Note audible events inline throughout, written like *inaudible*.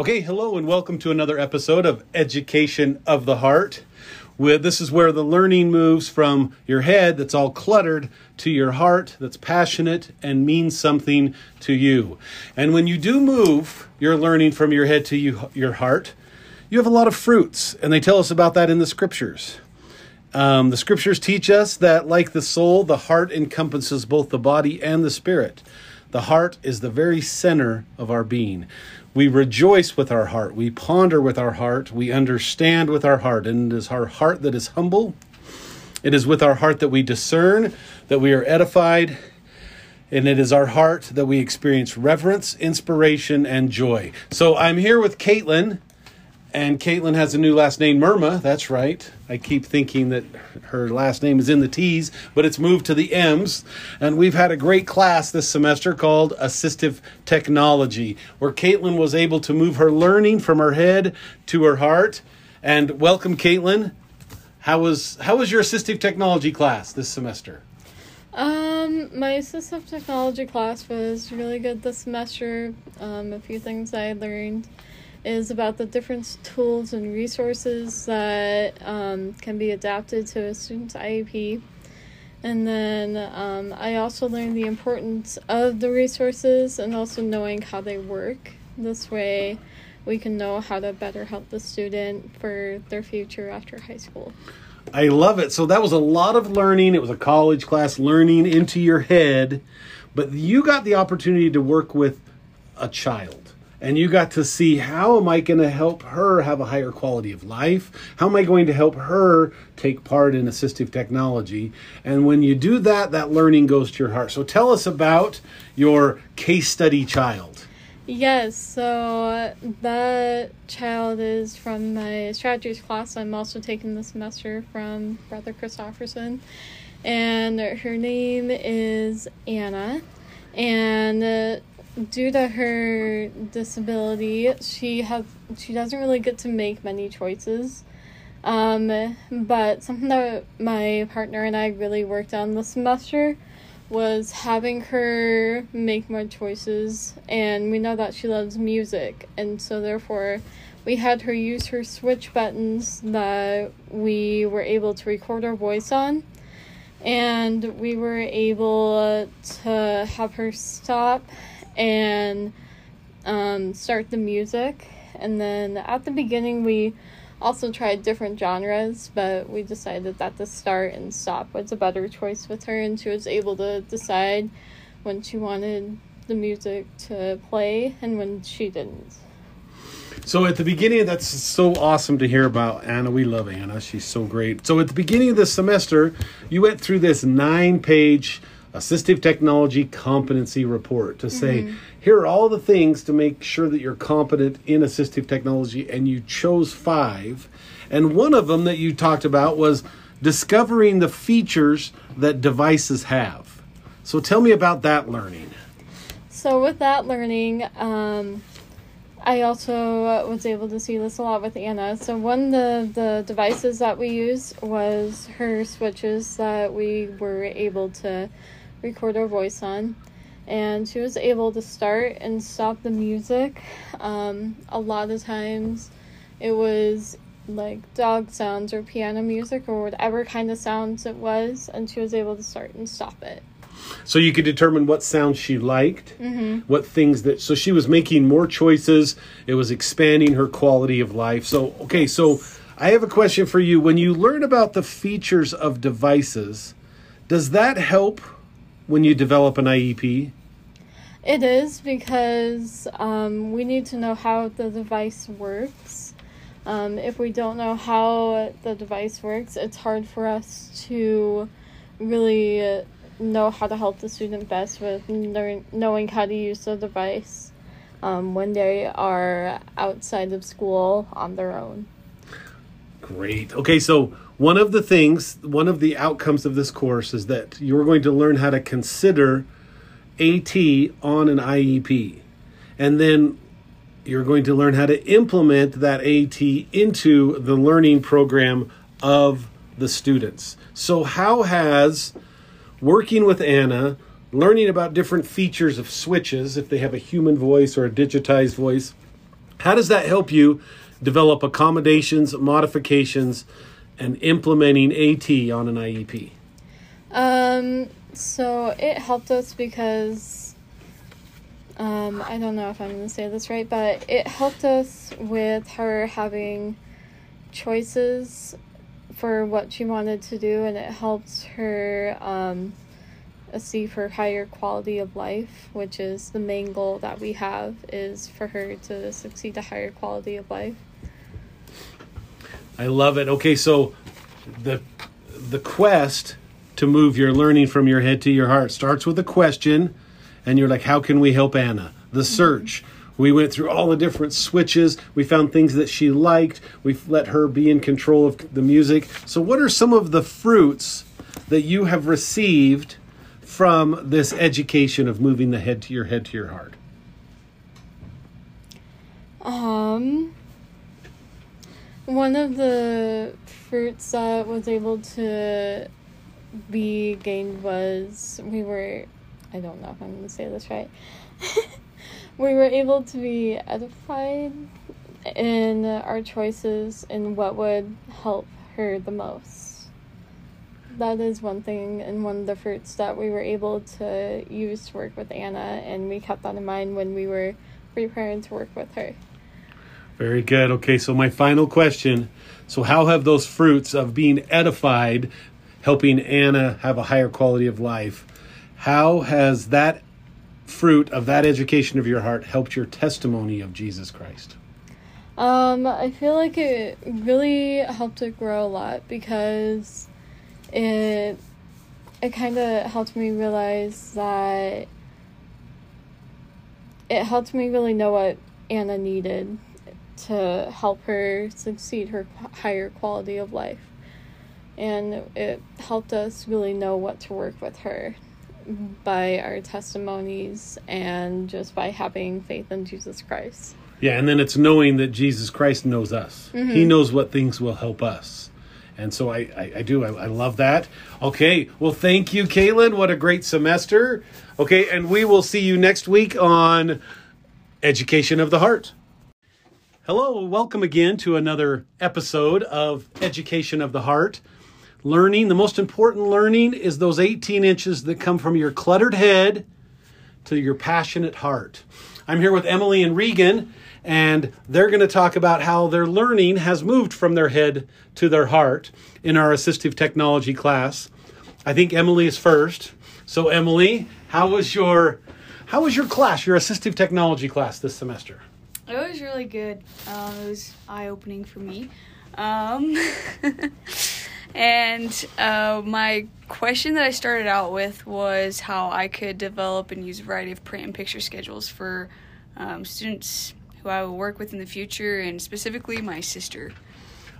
Okay, hello and welcome to another episode of Education of the Heart. With this is where the learning moves from your head that's all cluttered to your heart that's passionate and means something to you. And when you do move your learning from your head to you, your heart, you have a lot of fruits, and they tell us about that in the scriptures. Um, the scriptures teach us that, like the soul, the heart encompasses both the body and the spirit. The heart is the very center of our being. We rejoice with our heart. We ponder with our heart. We understand with our heart. And it is our heart that is humble. It is with our heart that we discern, that we are edified. And it is our heart that we experience reverence, inspiration, and joy. So I'm here with Caitlin. And Caitlin has a new last name, Murma. That's right. I keep thinking that her last name is in the T's, but it's moved to the M's. And we've had a great class this semester called Assistive Technology, where Caitlin was able to move her learning from her head to her heart. And welcome, Caitlin. How was how was your assistive technology class this semester? Um, my assistive technology class was really good this semester. Um, a few things I learned is about the different tools and resources that um, can be adapted to a student's IEP. And then um, I also learned the importance of the resources and also knowing how they work. This way, we can know how to better help the student for their future after high school. I love it. So that was a lot of learning. It was a college class learning into your head, but you got the opportunity to work with a child and you got to see how am I going to help her have a higher quality of life? How am I going to help her take part in assistive technology? And when you do that, that learning goes to your heart. So tell us about your case study child. Yes, so that child is from my strategies class. I'm also taking this semester from Brother Christofferson. And her name is Anna. And uh, due to her disability, she has she doesn't really get to make many choices. Um, but something that my partner and I really worked on this semester was having her make more choices, and we know that she loves music, and so therefore we had her use her switch buttons that we were able to record our voice on and we were able to have her stop and um, start the music. And then at the beginning, we also tried different genres, but we decided that the start and stop was a better choice with her, and she was able to decide when she wanted the music to play and when she didn't. So at the beginning, that's so awesome to hear about Anna. We love Anna. She's so great. So at the beginning of the semester, you went through this nine page assistive technology competency report to say mm-hmm. here are all the things to make sure that you're competent in assistive technology and you chose five. And one of them that you talked about was discovering the features that devices have. So tell me about that learning. So with that learning um, I also was able to see this a lot with Anna. So one of the, the devices that we used was her switches that we were able to record our voice on. And she was able to start and stop the music. Um, a lot of times it was like dog sounds or piano music or whatever kind of sounds it was, and she was able to start and stop it. So you could determine what sounds she liked, mm-hmm. what things that. So she was making more choices. It was expanding her quality of life. So okay, so I have a question for you. When you learn about the features of devices, does that help when you develop an IEP? It is because um, we need to know how the device works. Um, if we don't know how the device works, it's hard for us to really know how to help the student best with learn, knowing how to use the device um, when they are outside of school on their own. Great. Okay, so one of the things, one of the outcomes of this course is that you're going to learn how to consider AT on an IEP. And then you're going to learn how to implement that AT into the learning program of the students. So, how has working with Anna, learning about different features of switches, if they have a human voice or a digitized voice, How does that help you develop accommodations, modifications, and implementing AT on an IEP? Um, so it helped us because um, I don't know if I'm going to say this right, but it helped us with her having choices for what she wanted to do, and it helped her um, achieve her higher quality of life, which is the main goal that we have, is for her to succeed a higher quality of life. I love it. Okay, so the the quest to move your learning from your head to your heart starts with a question, and you're like, "How can we help Anna?" The search. We went through all the different switches. We found things that she liked. We let her be in control of the music. So, what are some of the fruits that you have received from this education of moving the head to your head to your heart? Um, one of the fruits that was able to be gained was we were, I don't know if I'm going to say this right. *laughs* we were able to be edified in our choices and what would help her the most. That is one thing and one of the fruits that we were able to use to work with Anna, and we kept that in mind when we were preparing to work with her. Very good. Okay, so my final question. So, how have those fruits of being edified, helping Anna have a higher quality of life, how has that fruit of that education of your heart helped your testimony of Jesus Christ? Um, I feel like it really helped it grow a lot because it it kind of helped me realize that it helped me really know what Anna needed to help her succeed her higher quality of life. And it helped us really know what to work with her by our testimonies and just by having faith in Jesus Christ. Yeah, and then it's knowing that Jesus Christ knows us. Mm-hmm. He knows what things will help us. And so I, I, I do. I, I love that. Okay. Well, thank you, Caitlin. What a great semester. Okay. And we will see you next week on Education of the Heart. Hello. Welcome again to another episode of Education of the Heart. Learning, the most important learning is those 18 inches that come from your cluttered head to your passionate heart. I'm here with Emily and Regan, and they're going to talk about how their learning has moved from their head to their heart in our assistive technology class. I think Emily is first. So Emily, how was your how was your class, your assistive technology class this semester? It was really good. Um, it was eye opening for me. Um, *laughs* and uh, my question that I started out with was how I could develop and use a variety of print and picture schedules for um, students who I will work with in the future, and specifically my sister.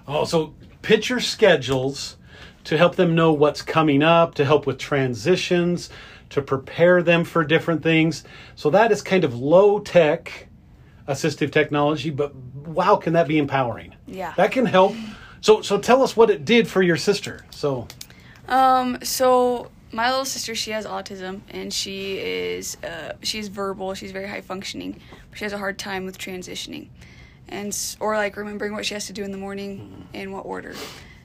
Oh, so picture schedules to help them know what's coming up, to help with transitions, to prepare them for different things. So that is kind of low tech assistive technology, but wow, can that be empowering? Yeah. That can help. So so tell us what it did for your sister. So Um, so my little sister, she has autism, and she is uh, she's verbal. She's very high functioning, but she has a hard time with transitioning, and or like remembering what she has to do in the morning in what order.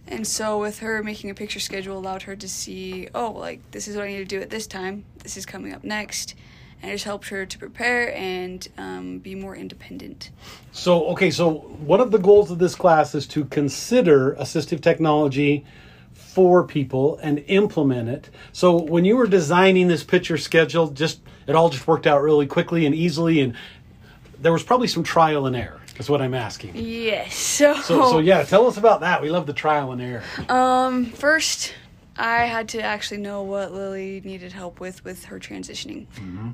And so with her making a picture schedule allowed her to see, oh, like this is what I need to do at this time. This is coming up next, and it just helped her to prepare and um, be more independent. so okay, so one of the goals of this class is to consider assistive technology for people and implement it. So when you were designing this picture schedule, just it all just worked out really quickly and easily and there was probably some trial and error. Is what I'm asking. Yes. *laughs* So So, so yeah, tell us about that. We love the trial and error. Um, first, I had to actually know what Lily needed help with with her transitioning,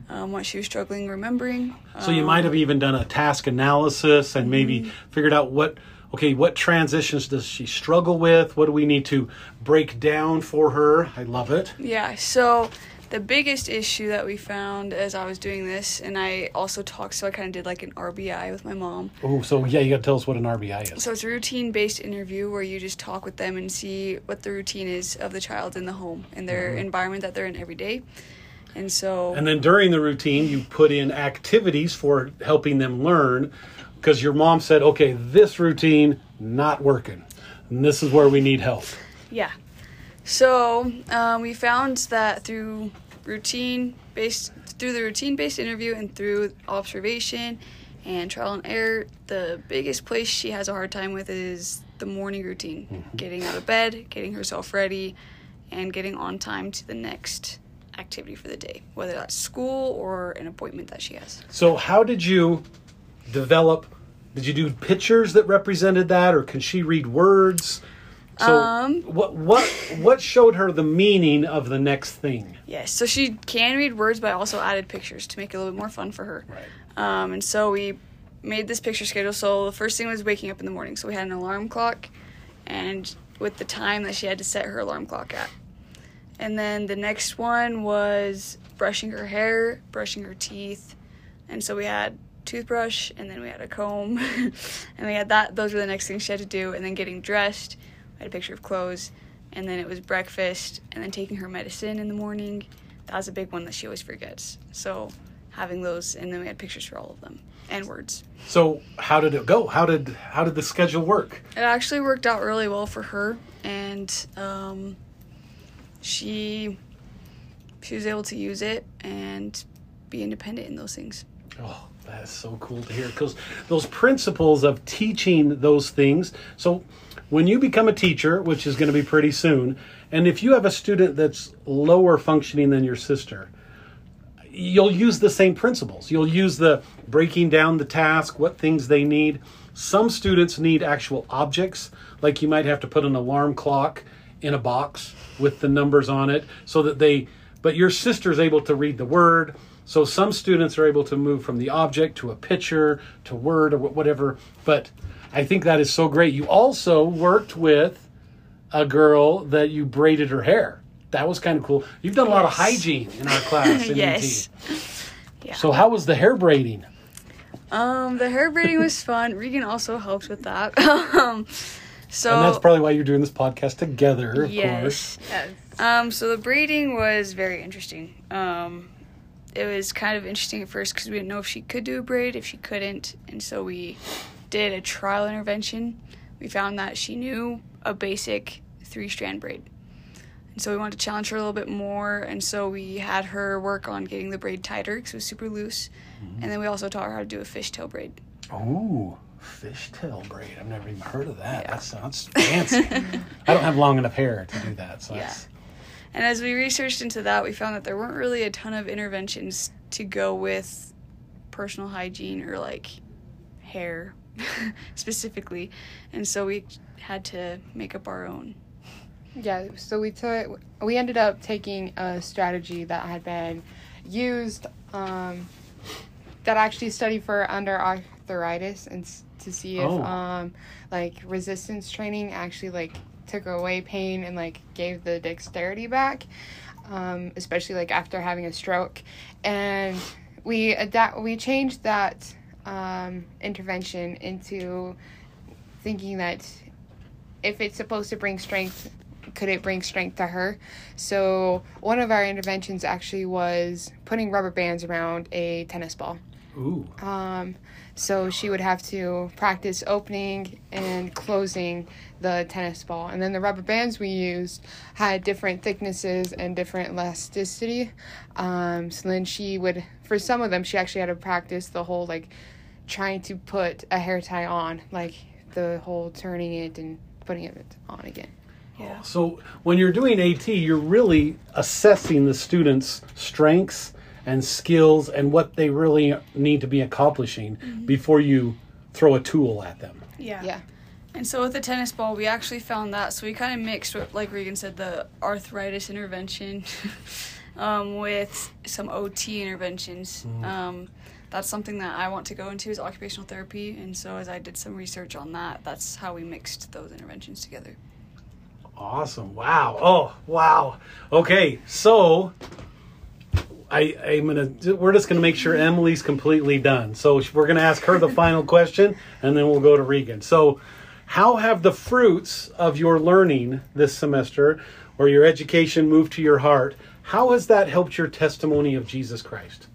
um, what she was struggling remembering. So you might have even done a task analysis and maybe figured out what okay, what transitions does she struggle with? What do we need to break down for her? I love it. Yeah. So the biggest issue that we found as I was doing this, and I also talked, so I kind of did like an RBI with my mom. Oh, so yeah, you got to tell us what an RBI is. So it's a routine based interview where you just talk with them and see what the routine is of the child in the home and their mm-hmm. environment that they're in every day. And so And then during the routine, you put in activities for helping them learn. because your mom said, okay, this routine not working, and this is where we need help. Yeah. So um, we found that through routine based through the routine based interview and through observation and trial and error, the biggest place she has a hard time with is the morning routine, getting out of bed, getting herself ready, and getting on time to the next activity for the day, whether that's school or an appointment that she has. So, how did you develop? Did you do pictures that represented that, or can she read words? So, Um, what what what showed her the meaning of the next thing? Yes, so she can read words, but I also added pictures to make it a little bit more fun for her. Right. Um, and so we made this picture schedule. So the first thing was waking up in the morning. So we had an alarm clock, and with the time that she had to set her alarm clock at. And then the next one was brushing her hair, brushing her teeth, and so we had toothbrush, and then we had a comb, *laughs* and we had that. Those were the next things she had to do. And then getting dressed. I had a picture of clothes, and then it was breakfast, and then taking her medicine in the morning. That was a big one that she always forgets. So having those, and then we had pictures for all of them and words. So, how did it go? How did how did the schedule work? It actually worked out really well for her, and um, she she was able to use it and be independent in those things. Oh, that is so cool to hear because those principles of teaching those things. So, when you become a teacher, which is going to be pretty soon, and if you have a student that's lower functioning than your sister, you'll use the same principles. You'll use the breaking down the task, what things they need. Some students need actual objects, like you might have to put an alarm clock in a box with the numbers on it so that they, but your sister's able to read the word. So some students are able to move from the object to a picture to word or whatever. But I think that is so great. You also worked with a girl that you braided her hair. That was kind of cool. You've done a lot of hygiene in our class. *laughs* In yes. ET. So how was the hair braiding? Um, the hair braiding was fun. Regan also helped with that. *laughs* um, so and that's probably why you're doing this podcast together, of course. yes. Um, so the braiding was very interesting. Um, it was kind of interesting at first because we didn't know if she could do a braid, if she couldn't, and so we did a trial intervention. We found that she knew a basic three strand braid. And so we wanted to challenge her a little bit more, and so we had her work on getting the braid tighter because it was super loose. Mm-hmm. And then we also taught her how to do a fishtail braid. Ooh, fishtail braid. I've never even heard of that. That sounds fancy. *laughs* I don't have long enough hair to do that. So Yeah. that's, And as we researched into that, we found that there weren't really a ton of interventions to go with personal hygiene or like hair *laughs* specifically. And so we had to make up our own. Yeah, so we took we ended up taking a strategy that had been used um, that I actually studied for under arthritis and s- to see if Oh. um, like resistance training actually like took away pain and like gave the dexterity back, um, especially like after having a stroke, and we adapt we changed that um, intervention into thinking that if it's supposed to bring strength could it bring strength to her? So one of our interventions actually was putting rubber bands around a tennis ball. Ooh. um, so she would have to practice opening and closing the tennis ball. And then the rubber bands we used had different thicknesses and different elasticity. Um, so then she would, for some of them, she actually had to practice the whole like trying to put a hair tie on, like the whole turning it and putting it on again. Yeah. So when you're doing AT, you're really assessing the students' strengths and skills and what they really need to be accomplishing before you throw a tool at them. Yeah. Yeah. And so with the tennis ball, we actually found that. So we kind of mixed, what, like Regan said, the arthritis intervention *laughs* um, with some OT interventions. Um, that's something that I want to go into is occupational therapy. And so as I did some research on that, that's how we mixed those interventions together. Awesome. Wow. Oh, wow. Okay. So I I'm to we're just to make sure Emily's completely done. So we're to ask her the final question and then we'll go to Regan. So how have the fruits of your learning this semester or your education moved to your heart? How has that helped your testimony of Jesus Christ?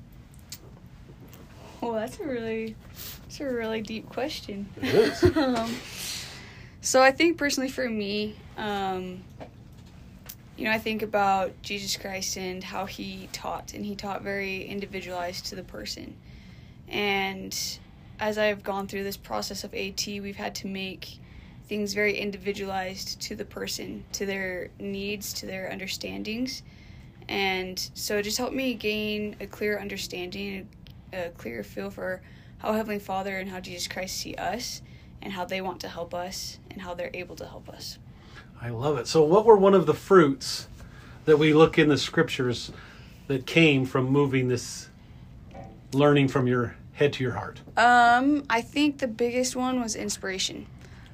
Well, that's a really It's a really deep question. It is. *laughs* um, so I think personally for me, um, you know, I think about Jesus Christ and how he taught, and he taught very individualized to the person. And as I've gone through this process of AT, we've had to make things very individualized to the person, to their needs, to their understandings. And so it just helped me gain a clear understanding, a clear feel for how Heavenly Father and how Jesus Christ see us and how they want to help us and how they're able to help us. I love it. So, what were one of the fruits that we look in the scriptures that came from moving this learning from your head to your heart? Um, I think the biggest one was inspiration.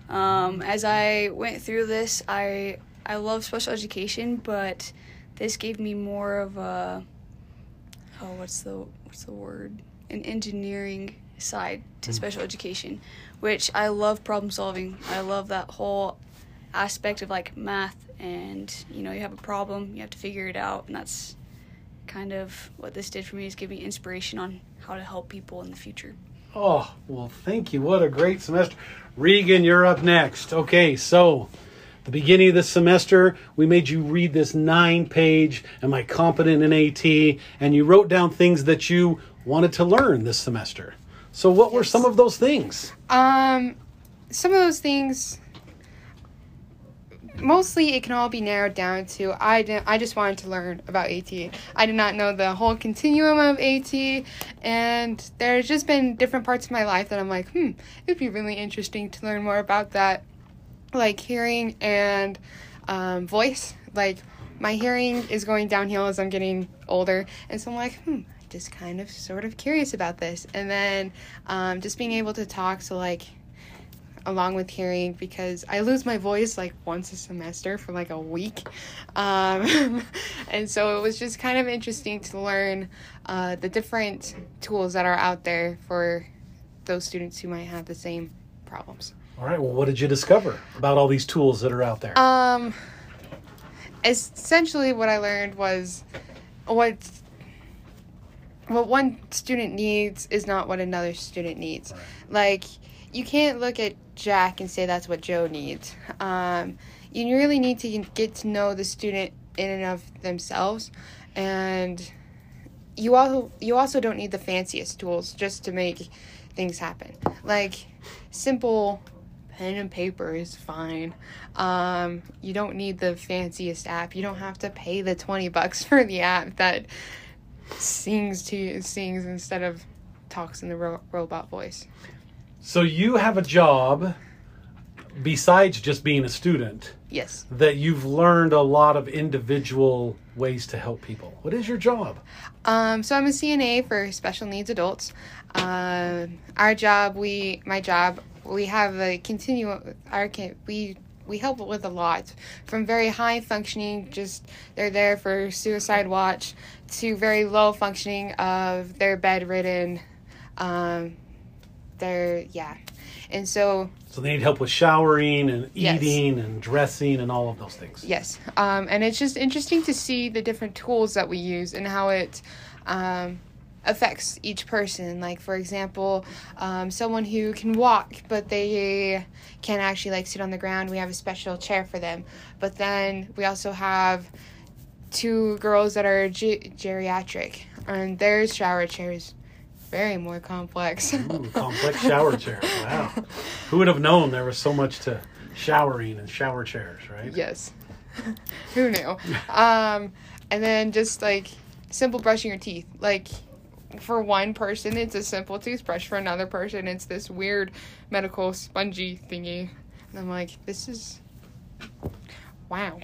Um, as I went through this, I I love special education, but this gave me more of a oh, what's the what's the word? An engineering side to special education, which I love problem solving. I love that whole aspect of like math and you know you have a problem you have to figure it out and that's kind of what this did for me is give me inspiration on how to help people in the future Oh, well, thank you. What a great semester. Regan, you're up next. Okay, so the beginning of this semester, we made you read this nine page Am I Competent in AT? And you wrote down things that you wanted to learn this semester. So, what were some of those things? Um, some of those things, mostly it can all be narrowed down to I didn't, I just wanted to learn about AT. I did not know the whole continuum of AT, and there's just been different parts of my life that I'm like, hmm, it'd be really interesting to learn more about that, like hearing and um, voice. Like my hearing is going downhill as I'm getting older, and so I'm like, hmm. Just kind of, sort of curious about this, and then um, just being able to talk to like along with hearing because I lose my voice like once a semester for like a week. Um, *laughs* and so it was just kind of interesting to learn uh, the different tools that are out there for those students who might have the same problems. All right, well, what did you discover about all these tools that are out there? Um, essentially, what I learned was what what one student needs is not what another student needs. Like, you can't look at Jack and say that's what Joe needs. Um, you really need to get to know the student in and of themselves, and you also you also don't need the fanciest tools just to make things happen. Like simple pen and paper is fine. Um, you don't need the fanciest app. You don't have to pay the twenty bucks for the app that sings to you, sings instead of talks in the ro- robot voice. So, you have a job besides just being a student Yes. that you've learned a lot of individual ways to help people. What is your job? Um, so I'm a CNA for special needs adults. Uh, our job, we, my job, we have a continuum. Our can we we help with a lot from very high functioning, just they're there for suicide watch, to very low functioning of they're bedridden. Um, they're yeah, and so So they need help with showering and Yes. eating and dressing and all of those things. Yes, um, and it's just interesting to see the different tools that we use and how it um, affects each person. Like, for example, um, someone who can walk but they can't actually like sit on the ground. We have a special chair for them. But then we also have two girls that are ge- geriatric, and their shower chairs very more complex. Ooh, *laughs* complex shower chairs. Wow. Who would have known there was so much to showering and shower chairs, right? Yes. *laughs* Who knew? Um, and then just like simple brushing your teeth. Like for one person, it's a simple toothbrush. For another person, it's this weird medical spongy thingy. And I'm like, this is wow.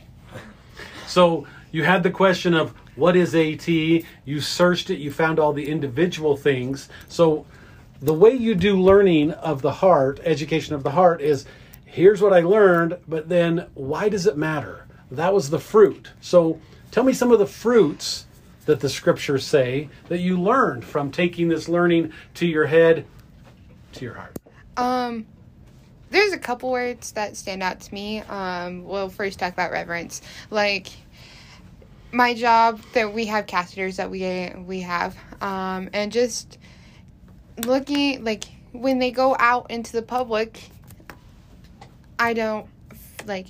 So you had the question of what is AT? You searched it, you found all the individual things. So the way you do learning of the heart, education of the heart, is here's what I learned, but then why does it matter? That was the fruit. So tell me some of the fruits that the scriptures say that you learned from taking this learning to your head to your heart. Um, there's a couple words that stand out to me. Um, we'll first talk about reverence. Like my job that we have catheters that we we have, um, and just looking like when they go out into the public, I don't like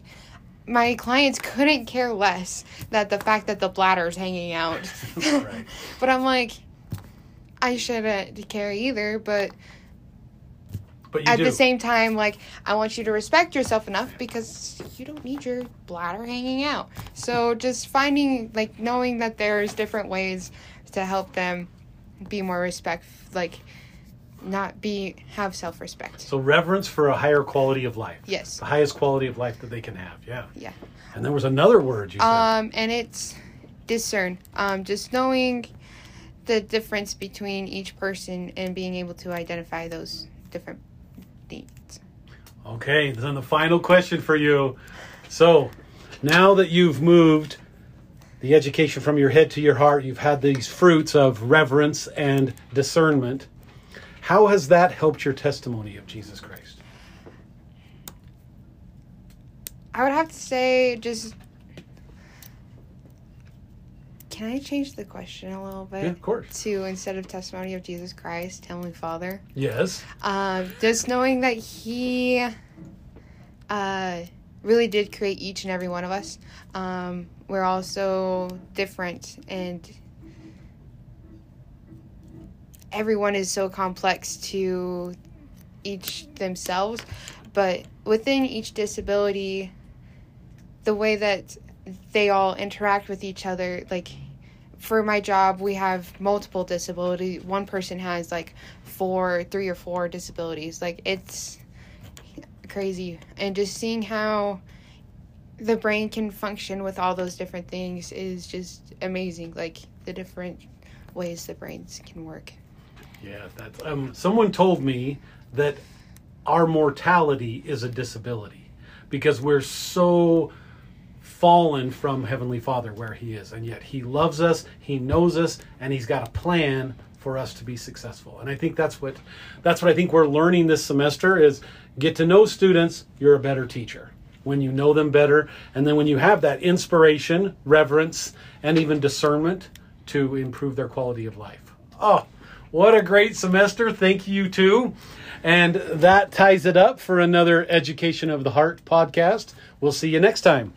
my clients couldn't care less that the fact that the bladder is hanging out. *laughs* *laughs* But I'm like, I shouldn't care either, but at do. the same time, like, I want you to respect yourself enough because you don't need your bladder hanging out. So just finding, like, knowing that there's different ways to help them be more respect, like, not be, have self respect. so reverence for a higher quality of life. Yes. The highest quality of life that they can have. Yeah. Yeah. And there was another word you said. Um, and it's discern. Um, just knowing the difference between each person and being able to identify those different. Okay, then the final question for you. So, now that you've moved the education from your head to your heart, you've had these fruits of reverence and discernment. How has that helped your testimony of Jesus Christ? I would have to say just. Can I change the question a little bit? Yeah, of course. To instead of testimony of Jesus Christ, Heavenly Father. Yes. Um, just knowing that He uh, really did create each and every one of us. Um, we're all so different, and everyone is so complex to each themselves. But within each disability, the way that they all interact with each other, like for my job, we have multiple disabilities. One person has like four, three or four disabilities. Like it's crazy. And just seeing how the brain can function with all those different things is just amazing. Like the different ways the brains can work. Yeah, that's um someone told me that our mortality is a disability because we're so fallen from heavenly father where he is. And yet he loves us he knows us and he's got a plan for us to be successful. And i think that's what that's what i think we're learning this semester is get to know students you're a better teacher. When you know them better and then when you have that inspiration reverence and even discernment to improve their quality of life. Oh what a great semester. Thank you too. And that ties it up for another education of the heart podcast. We'll see you next time